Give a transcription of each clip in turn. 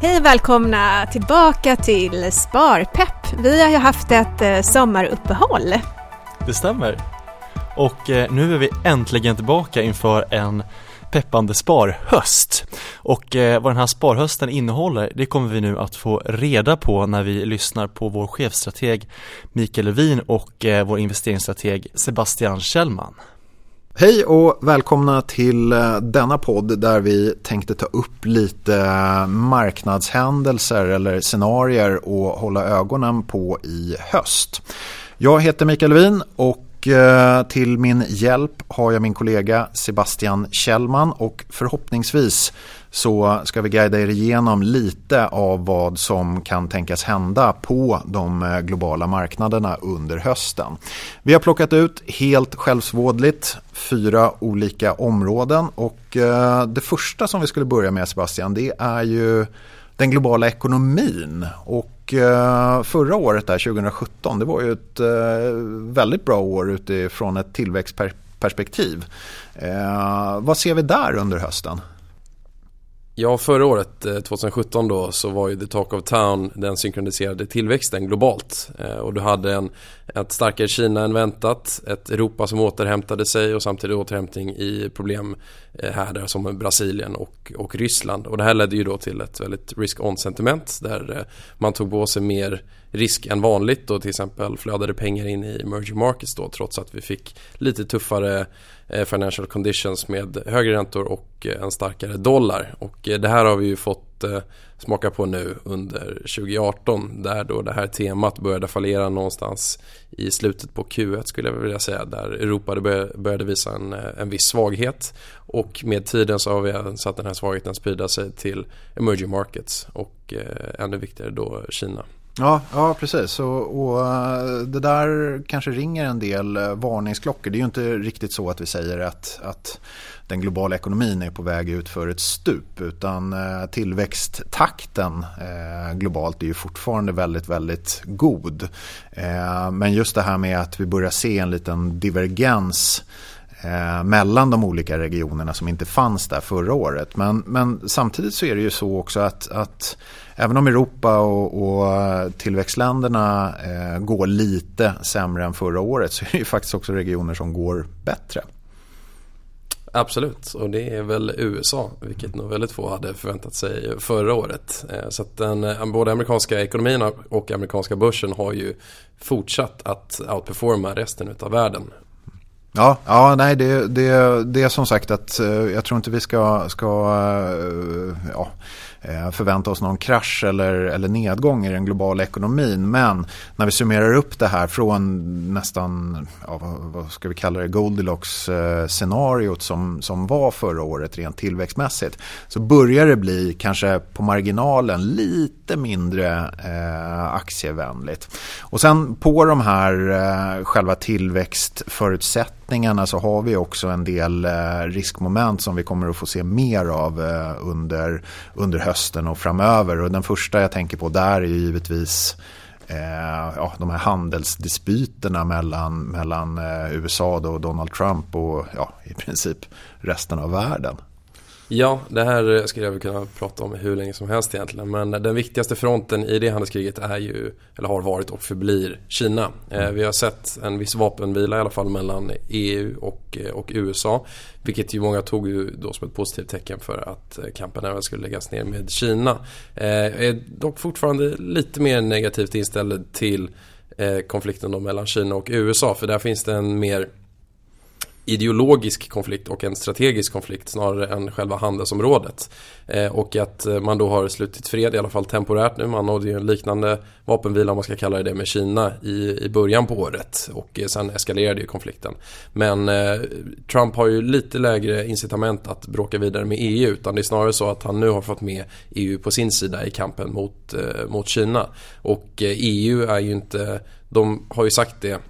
Hej och välkomna tillbaka till Sparpepp. Vi har ju haft ett eh, sommaruppehåll. Det stämmer. Och eh, nu är vi äntligen tillbaka inför en peppande sparhöst. Och eh, vad den här sparhösten innehåller, det kommer vi nu att få reda på när vi lyssnar på vår chefstrateg Mikael Levin och eh, vår investeringsstrateg Sebastian Kjellman. Hej och välkomna till eh, denna podd där vi tänkte ta upp lite eh, marknadshändelser eller scenarier och hålla ögonen på i höst. Jag heter Mikael Levin och Eh, till min hjälp har jag min kollega Sebastian Kjellman och förhoppningsvis så ska vi guida er igenom lite av vad som kan tänkas hända på de eh, globala marknaderna under hösten. Vi har plockat ut helt självsvådligt fyra olika områden och eh, det första som vi skulle börja med Sebastian det är ju den globala ekonomin och och eh, förra året, där, 2017, det var ju ett eh, väldigt bra år utifrån ett tillväxtperspektiv. Eh, vad ser vi där under hösten? Ja, förra året, eh, 2017 då, så var ju The Talk of Town den synkroniserade tillväxten globalt. Eh, och du hade en, ett starkare Kina än väntat, ett Europa som återhämtade sig och samtidigt återhämtning i problem eh, här som Brasilien och, och Ryssland. Och det här ledde ju då till ett väldigt risk-on sentiment där man tog på sig mer risk än vanligt och till exempel flödade pengar in i emerging markets då trots att vi fick lite tuffare eh, financial conditions med högre räntor och eh, en starkare dollar. Och eh, det här har vi ju fått smaka på nu under 2018 där då det här temat började fallera någonstans i slutet på Q1 skulle jag vilja säga där Europa började visa en, en viss svaghet och med tiden så har vi sett den här svagheten sprida sig till emerging markets och ännu viktigare då Kina. Ja, ja precis. Och, och, det där kanske ringer en del eh, varningsklockor. Det är ju inte riktigt så att vi säger att, att den globala ekonomin är på väg ut för ett stup. Utan eh, tillväxttakten globalt är ju fortfarande väldigt, väldigt god. men just det här med att vi börjar se en liten divergens Eh, mellan de olika regionerna som inte fanns där förra året. Men, men samtidigt så är det ju så också att, att även om Europa och, och tillväxtländerna eh, går lite sämre än förra året så är det ju faktiskt också regioner som går bättre. Absolut, och det är väl USA, vilket nog väldigt få hade förväntat sig förra året. Eh, så att den, eh, både amerikanska ekonomin och amerikanska börsen har ju fortsatt att outperforma resten av världen. Ja, ja nej det, det, det är som sagt att eh, jag tror inte vi ska, ska eh, ja, Eh, förvänta oss någon krasch eller, eller nedgång i den globala ekonomin. Men när vi summerar upp det här från nästan, ja, vad ska vi kalla det, Goldilocks-scenariot eh, som, som var förra året rent tillväxtmässigt. Så börjar det bli kanske på marginalen lite mindre eh, aktievänligt. Och sen på de här eh, själva tillväxtförutsättningarna så har vi också en del eh, riskmoment som vi kommer att få se mer av eh, under, under hösten och framöver. Och den första jag tänker på där är givetvis eh, ja, de här handelsdispyterna mellan, mellan eh, USA och Donald Trump och ja, i princip resten av världen. Ja, det här skulle jag väl kunna prata om hur länge som helst egentligen. Men den viktigaste fronten i det handelskriget är ju, eller har varit och förblir Kina. Eh, vi har sett en viss vapenvila i alla fall mellan EU och, eh, och USA. Vilket ju många tog ju då som ett positivt tecken för att eh, kampen även skulle läggas ner med Kina. Jag är dock fortfarande lite mer negativt inställd till konflikten då mellan Kina och USA. För där finns det en mer ideologisk konflikt och en strategisk konflikt snarare än själva handelsområdet. Eh, och att eh, man då har slutit fred, i alla fall temporärt nu. Man nådde ju en liknande vapenvila, om man ska kalla det med Kina i, i början på året. Och eh, sen eskalerade ju konflikten. Men eh, Trump har ju lite lägre incitament att bråka vidare med EU. Utan det är snarare så att han nu har fått med EU på sin sida i kampen mot, eh, mot Kina. Och eh, EU är ju inte, de har ju sagt det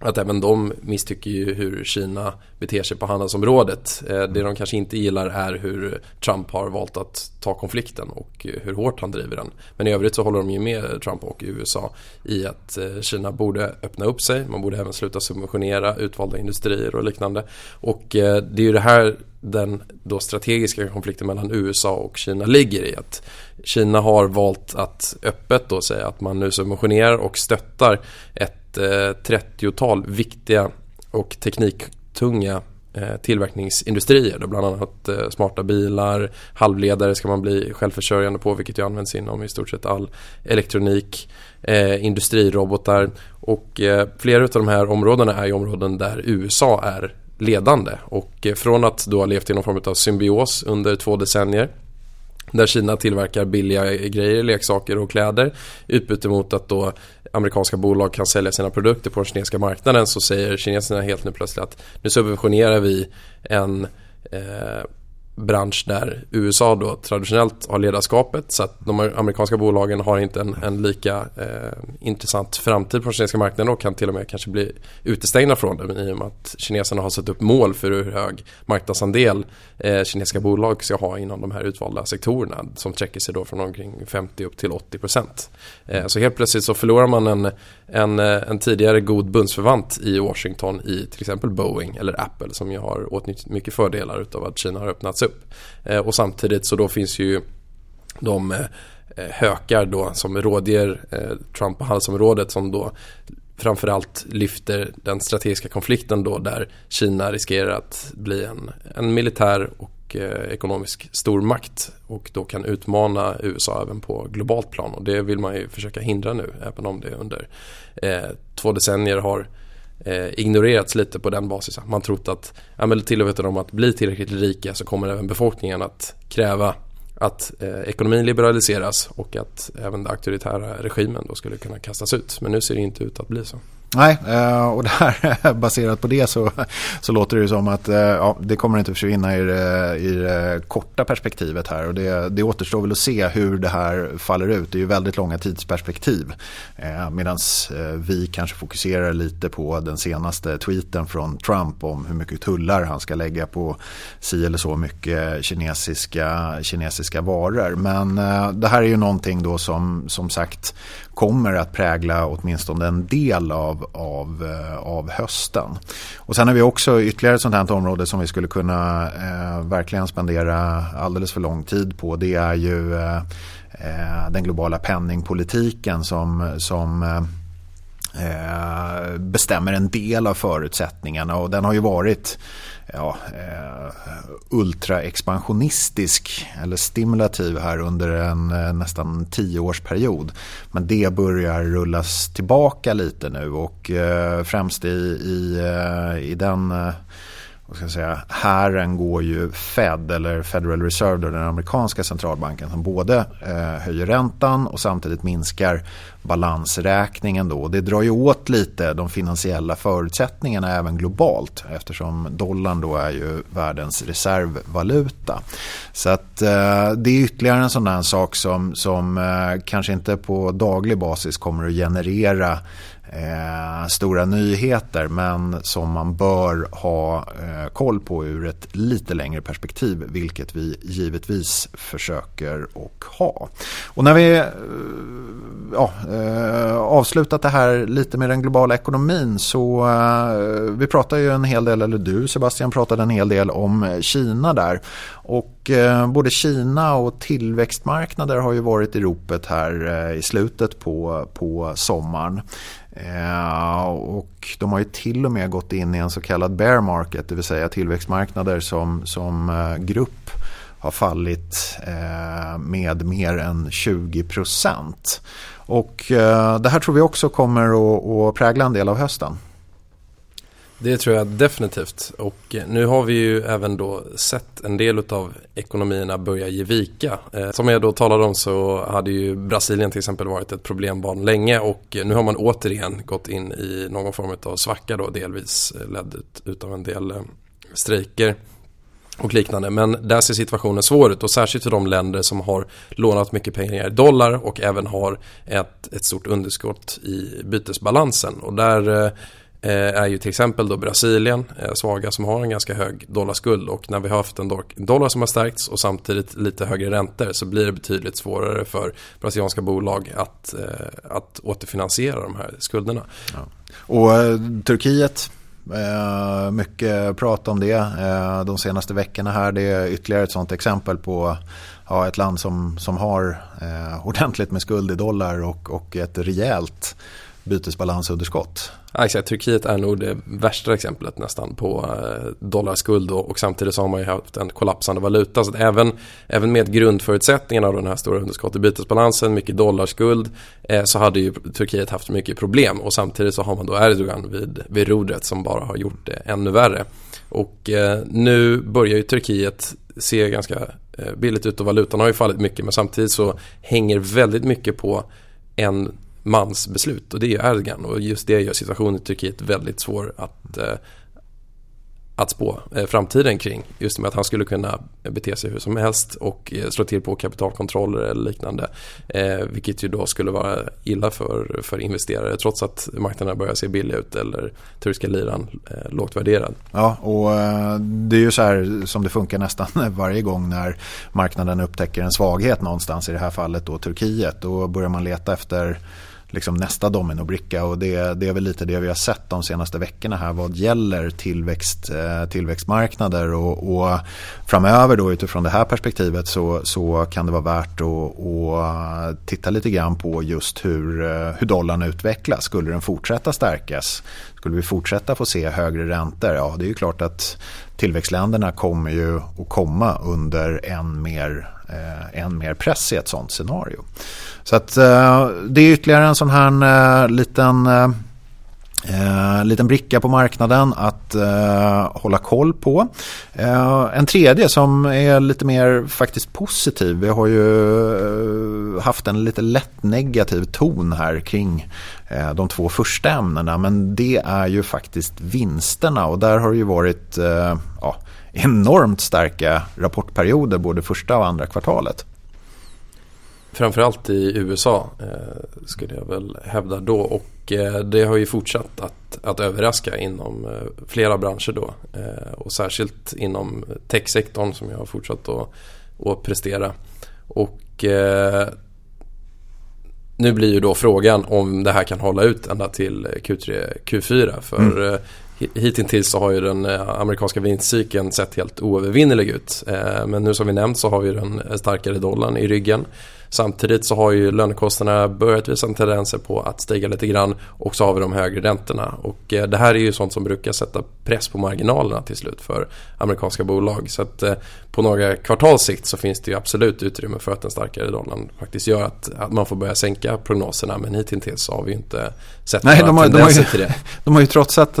att även de misstycker ju hur Kina beter sig på handelsområdet. Eh, det de kanske inte gillar är hur Trump har valt att ta konflikten och hur hårt han driver den. Men i övrigt så håller de ju med Trump och USA i att eh, Kina borde öppna upp sig. Man borde även sluta subventionera utvalda industrier och liknande. Och eh, det är ju det här den då strategiska konflikten mellan USA och Kina ligger i. Att Kina har valt att öppet då säga att man nu subventionerar och stöttar ett ett eh, 30-tal viktiga och tekniktunga eh, tillverkningsindustrier. Bland annat eh, smarta bilar, halvledare ska man bli självförsörjande på vilket ju används inom i stort sett all elektronik, eh, industrirobotar och eh, flera av de här områdena är ju områden där USA är ledande och eh, från att då ha levt i någon form av symbios under två decennier där Kina tillverkar billiga grejer, leksaker och kläder utbyte mot att då amerikanska bolag kan sälja sina produkter på den kinesiska marknaden så säger kineserna helt nu plötsligt att nu subventionerar vi en eh, bransch där USA då traditionellt har ledarskapet så att de amerikanska bolagen har inte en, en lika eh, intressant framtid på den kinesiska marknaden och kan till och med kanske bli utestängda från den i och med att kineserna har satt upp mål för hur hög marknadsandel eh, kinesiska bolag ska ha inom de här utvalda sektorerna som sträcker sig då från omkring 50 upp till 80 procent. Eh, så helt plötsligt så förlorar man en, en, eh, en tidigare god bundsförvant i Washington i till exempel Boeing eller Apple som ju har åtnjutit mycket fördelar utav att Kina har öppnat öppnats upp. Eh, och samtidigt så då finns ju de eh, hökar då som rådger eh, Trump och halsområdet som då framförallt lyfter den strategiska konflikten då där Kina riskerar att bli en, en militär och ekonomisk stormakt och då kan utmana USA även på globalt plan och det vill man ju försöka hindra nu även om det under eh, två decennier har eh, ignorerats lite på den basisen. Man trott att ja, men tillåter de att bli tillräckligt rika så kommer även befolkningen att kräva att eh, ekonomin liberaliseras och att även den auktoritära regimen då skulle kunna kastas ut. Men nu ser det inte ut att bli så. Nej, eh, och det här baserat på det så, så låter det som att eh, ja, det kommer inte försvinna i det, i det korta perspektivet här. Och det, det återstår väl att se hur det här faller ut. Det är ju väldigt långa tidsperspektiv. Eh, Medan vi kanske fokuserar lite på den senaste tweeten från Trump om hur mycket tullar han ska lägga på si eller så mycket kinesiska, kinesiska varor. Men det här är ju någonting då som, som sagt kommer att prägla åtminstone en del av, av, eh, av hösten. Och sen har vi också ytterligare ett sånt här område som vi skulle kunna eh, verkligen spendera alldeles för lång tid på. Det är ju eh, eh den globala penningpolitiken som, som eh, Eh, bestämmer en del av förutsättningarna och den har ju varit ja, eh, ultraexpansionistisk eller stimulativ här under en eh, nästan tioårsperiod. Men det börjar rullas tillbaka lite nu och eh, främst i, i, eh, i den eh, vad ska jag säga, hären går ju Fed eller Federal Reserve, den amerikanska centralbanken som både eh, höjer räntan och samtidigt minskar balansräkningen. Då. Det drar ju åt lite de finansiella förutsättningarna även globalt eftersom dollarn då är ju världens reservvaluta. Så att eh, det är ytterligare en sån där sak som, som eh, kanske inte på daglig basis kommer att generera eh, stora nyheter men som man bör ha eh, koll på ur ett lite längre perspektiv vilket vi givetvis försöker och ha. Och när vi eh, ja, eh, avslutat det här lite med den globala ekonomin så eh, vi pratar ju en hel del, eller du Sebastian pratade en hel del om Kina där och eh, både Kina och tillväxtmarknader har ju varit i ropet här eh, i slutet på, på sommaren. Eh, och de har ju till och med gått in i en så kallad bear market, det vill säga tillväxtmarknader som, som eh, grupp har fallit eh, med mer än 20 procent. Och eh, det här tror vi också kommer att, att prägla en del av hösten. Det tror jag definitivt. Och eh, nu har vi ju även då sett en del av ekonomierna börja ge vika. Eh, som jag då talade om så hade ju Brasilien till exempel varit ett problembarn länge och eh, nu har man återigen gått in i någon form av svacka då delvis ledd utav en del strejker och liknande. Men där ser situationen svår ut och särskilt för de länder som har lånat mycket pengar i dollar och även har ett, ett stort underskott i bytesbalansen. Och där Eh, Eh, är ju till exempel då Brasilien, eh, svaga som har en ganska hög dollarskuld och när vi har haft en dollar som har stärkts och samtidigt lite högre räntor så blir det betydligt svårare för brasilianska bolag att, eh, att återfinansiera de här skulderna. Ja. Och Turkiet Mycket prat om det de senaste veckorna här. Det är ytterligare ett sådant exempel på ja, ett land som, som har ordentligt med skuld i dollar och, och ett rejält bytesbalansunderskott. Ja, exakt. Turkiet är nog det värsta exemplet nästan på eh, dollarskuld och, och samtidigt så har man ju haft en kollapsande valuta. Så även, även med grundförutsättningarna av den här stora underskottet i bytesbalansen, mycket dollarskuld, eh, så hade ju Turkiet haft mycket problem och samtidigt så har man då Erdogan vid, vid rodret som bara har gjort det ännu värre. Och eh, nu börjar ju Turkiet se ganska eh, billigt ut och valutan har ju fallit mycket men samtidigt så hänger väldigt mycket på en mans beslut och det är Erdogan och just det gör situationen i Turkiet väldigt svår att, eh, att spå eh, framtiden kring. Just med att han skulle kunna bete sig hur som helst och eh, slå till på kapitalkontroller eller liknande. Eh, vilket ju då skulle vara illa för, för investerare trots att marknaderna börjar se billiga ut eller turkiska liran eh, lågt värderad. Ja, och eh, det är ju så här som det funkar nästan varje gång när marknaden upptäcker en svaghet någonstans, i det här fallet då Turkiet. Då börjar man leta efter liksom nästa dominobricka och det, det är väl lite det vi har sett de senaste veckorna här vad gäller tillväxt, eh, tillväxtmarknader och, och framöver då utifrån det här perspektivet så, så kan det vara värt att, att titta lite grann på just hur, eh, hur dollarn utvecklas. Skulle den fortsätta stärkas? Skulle vi fortsätta få se högre räntor? Ja, det är ju klart att tillväxtländerna kommer ju att komma under än mer eh, än mer press i ett sånt scenario. Så att, eh, det är ytterligare en sån här eh, liten Eh, eh liten bricka på marknaden att eh, hålla koll på. Eh, en tredje som är lite mer faktiskt positiv. Vi har ju haft en lite lätt negativ ton här kring de två första ämnena. Men det är ju faktiskt vinsterna och där har det ju varit ja, enormt starka rapportperioder både första och andra kvartalet. Framförallt i USA eh, skulle jag väl hävda då och eh, det har ju fortsatt att, att överraska inom eh, flera branscher då eh, och särskilt inom techsektorn som jag har fortsatt att, att prestera. Och eh, nu blir ju då frågan om det här kan hålla ut ända till Q3, Q4 för mm. Hittills så har ju den eh, amerikanska vinstcykeln sett helt oövervinnelig ut. Eh, men nu som vi nämnt så har vi den eh, starkare dollarn i ryggen. Samtidigt så har ju lönekostnaderna börjat visa tendenser på att stiga lite grann och så har vi de högre räntorna. Och eh, det här är ju sånt som brukar sätta press på marginalerna till slut för amerikanska bolag. Så att på några kvartals sikt så finns det ju absolut utrymme för att den starkare dollarn faktiskt gör att, att man får börja sänka prognoserna. Men hittills har vi inte sett Nej, några de har, tendenser de har ju, till det. De har ju trotsat,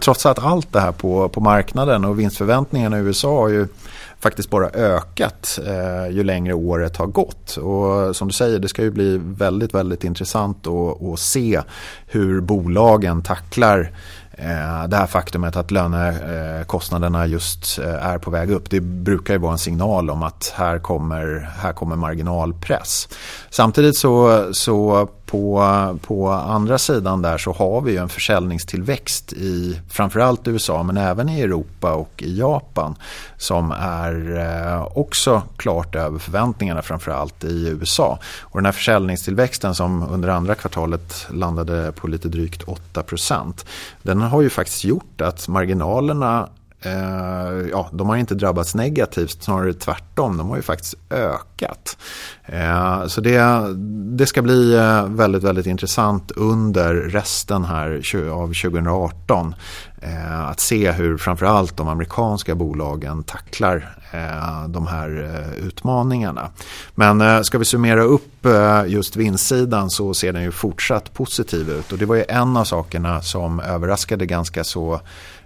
trotsat allt det här på, på marknaden och vinstförväntningarna i USA har ju faktiskt bara ökat eh, ju längre året har gått. Och som du säger, det ska ju bli väldigt, väldigt intressant att, att se hur bolagen tacklar eh, det här faktumet att lönekostnaderna eh, just eh, är på väg upp det brukar ju vara en signal om att här kommer, här kommer marginalpress. Samtidigt så, så på, på andra sidan där så har vi en försäljningstillväxt i framförallt USA men även i Europa och i Japan som är eh, också klart över förväntningarna framförallt i USA. Och den här försäljningstillväxten som under andra kvartalet landade på lite drygt 8% den har ju faktiskt gjort att marginalerna eh, ja, de har inte drabbats negativt, snarare tvärtom. De har ju faktiskt ökat. Eh, så det, det ska bli eh, väldigt, väldigt intressant under resten här av 2018 eh, att se hur framförallt de amerikanska bolagen tacklar eh, de här eh, utmaningarna. Men eh, ska vi summera upp just vinstsidan så ser den ju fortsatt positiv ut och det var ju en av sakerna som överraskade ganska så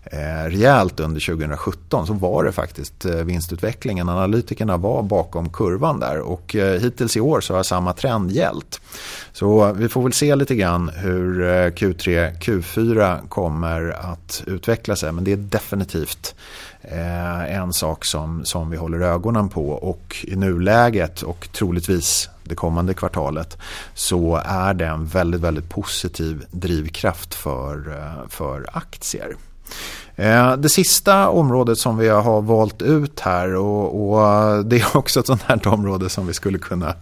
eh, rejält under 2017 så var det faktiskt eh, vinstutvecklingen. Analytikerna var bakom kurvan där och eh, hittills i år så har samma trend gällt. Så vi får väl se lite grann hur eh, Q3, Q4 kommer att utveckla sig men det är definitivt en sak som, som vi håller ögonen på och i nuläget och troligtvis det kommande kvartalet så är det en väldigt, väldigt positiv drivkraft för, för aktier. Eh, det sista området som vi har valt ut här och, och, eh, det är också ett sånt här område som vi skulle kunna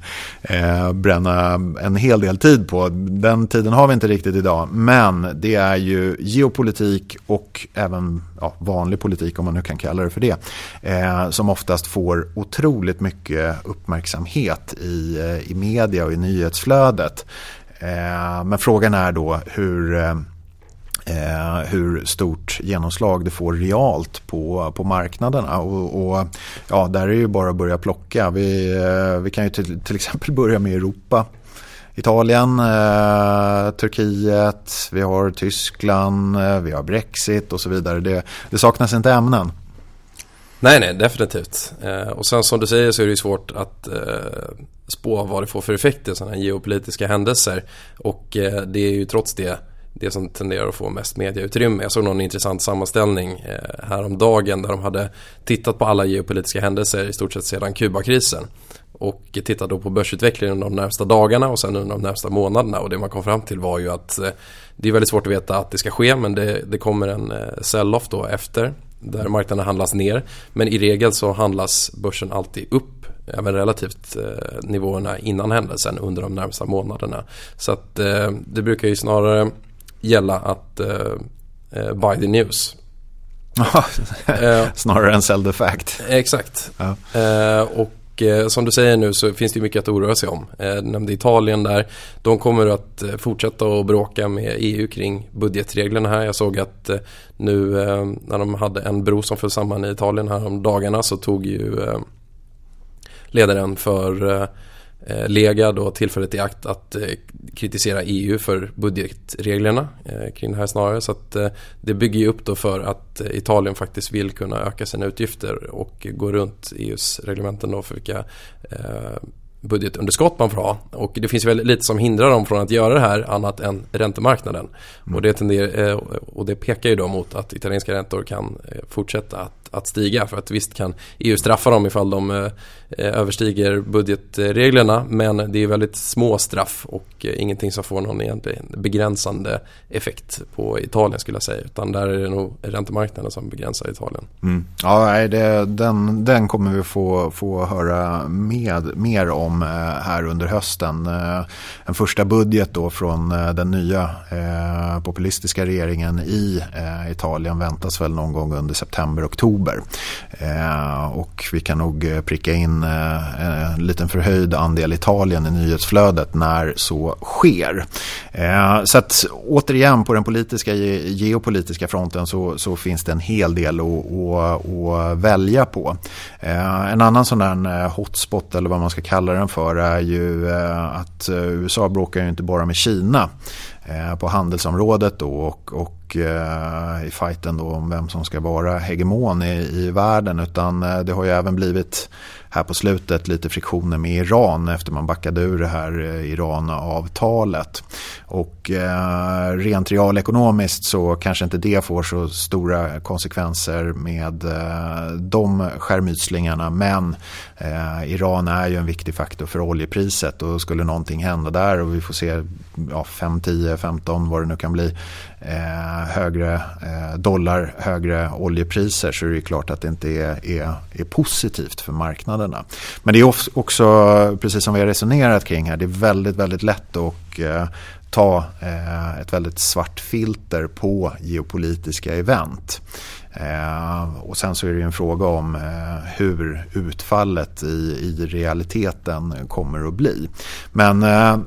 eh, bränna en hel del tid på. Den tiden har vi inte riktigt idag. Men det är ju geopolitik och även ja, vanlig politik om man nu kan kalla det för det. Eh, som oftast får otroligt mycket uppmärksamhet i, eh, i media och i nyhetsflödet. Eh, men frågan är då hur eh, hur stort genomslag det får realt på, på marknaderna. Och, och, ja, där är det ju bara att börja plocka. Vi, eh, vi kan ju till, till exempel börja med Europa. Italien, eh, Turkiet, vi har Tyskland, eh, vi har Brexit och så vidare. Det, det saknas inte ämnen. Nej, nej, definitivt. Eh, och sen som du säger så är det ju svårt att eh, spå vad det får för effekter, sådana här geopolitiska händelser. Och eh, det är ju trots det det som tenderar att få mest mediautrymme. Jag såg någon intressant sammanställning eh, häromdagen där de hade tittat på alla geopolitiska händelser i stort sett sedan Kubakrisen. Och tittat då på börsutvecklingen under de närmsta dagarna och sen under de närmsta månaderna. Och det man kom fram till var ju att eh, det är väldigt svårt att veta att det ska ske men det, det kommer en eh, sell-off då efter där marknaden handlas ner. Men i regel så handlas börsen alltid upp även relativt eh, nivåerna innan händelsen under de närmsta månaderna. Så att eh, det brukar ju snarare gälla att eh, eh buy the news. Eh, Snarare än sell the fact. Exakt. Ja. Eh, och eh, som du säger nu så finns det mycket att oroa sig om. Eh, du nämnde Italien där. De kommer att fortsätta att bråka med EU kring budgetreglerna här. Jag såg att nu när de hade en bro som föll samman i Italien här om dagarna så tog ju ledaren för Eh, Lega då tillfället i akt att eh, kritisera EU för budgetreglerna eh, kring det här snarare. Så att det bygger ju upp då för att Italien faktiskt vill kunna öka sina utgifter och gå runt EUs reglementen då för vilka budgetunderskott man får ha. Och det finns väldigt lite som hindrar dem från att göra det här annat än räntemarknaden. Mm. Och, det tenderar, och det pekar ju då mot att italienska räntor kan fortsätta att att stiga. För att visst kan EU straffa dem ifall de eh, eh, överstiger budgetreglerna. Men det är väldigt små straff och eh, ingenting som får någon egentligen begränsande effekt på Italien skulle jag säga. Utan där är det nog räntemarknaden som begränsar Italien. Mm. Ja, nej, det, den, den kommer vi få, få höra med, mer om här under hösten. En första budget då från den nya populistiska regeringen i Italien väntas väl någon gång under september-oktober oktober. Eh, och vi kan nog eh, pricka in eh, en liten förhöjd andel Italien i nyhetsflödet när så sker. Eh, så att återigen på den politiska geopolitiska fronten så, så finns det en hel del att, att, att välja på. Eh, en annan sån där hotspot eller vad man ska kalla den för är ju att USA bråkar ju inte bara med Kina på handelsområdet då och, och Eh, i fighten då om vem som ska vara hegemon i, i världen utan eh, det har ju även blivit här på slutet lite friktioner med Iran efter man backade ur det här eh, Iran-avtalet. Och eh, rent realekonomiskt så kanske inte det får så stora konsekvenser med eh, de skärmytslingarna. Men eh, Iran är ju en viktig faktor för oljepriset och skulle någonting hända där och vi får se ja, 5, 10, 15 vad det nu kan bli eh, högre eh, dollar, högre oljepriser så är det klart att det inte är, är, är positivt för marknaderna. Men det är också, precis som vi har resonerat kring här, det är väldigt, väldigt lätt att eh, ta eh, ett väldigt svart filter på geopolitiska event. Eh, och sen så är det en fråga om eh, hur utfallet i, i realiteten kommer att bli. Men eh,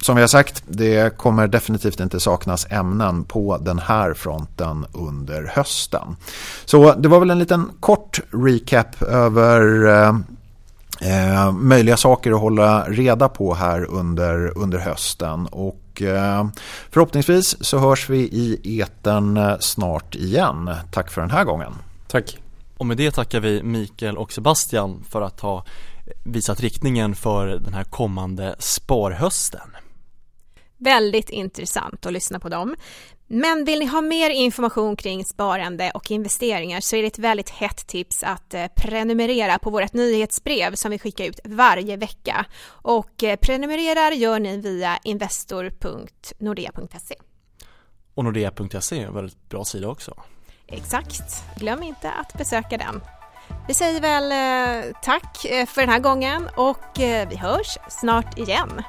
som vi har sagt, det kommer definitivt inte saknas ämnen på den här fronten under hösten. Så det var väl en liten kort recap över eh, eh, möjliga saker att hålla reda på här under, under hösten. Och och eh, förhoppningsvis så hörs vi i eten eh, snart igen. Tack för den här gången. Tack. Och med det tackar vi Mikael och Sebastian för att ha visat riktningen för den här kommande sparhösten. Väldigt intressant att lyssna på dem. Men vill ni ha mer information kring sparande och investeringar så är det ett väldigt hett tips att eh, prenumerera på vårt nyhetsbrev som vi skickar ut varje vecka. Och eh, prenumererar gör ni via investor.nordea.se. Och nordea.se är en väldigt bra sida också. Exakt. Glöm inte att besöka den. Vi säger väl eh, tack för den här gången och vi hörs snart igen.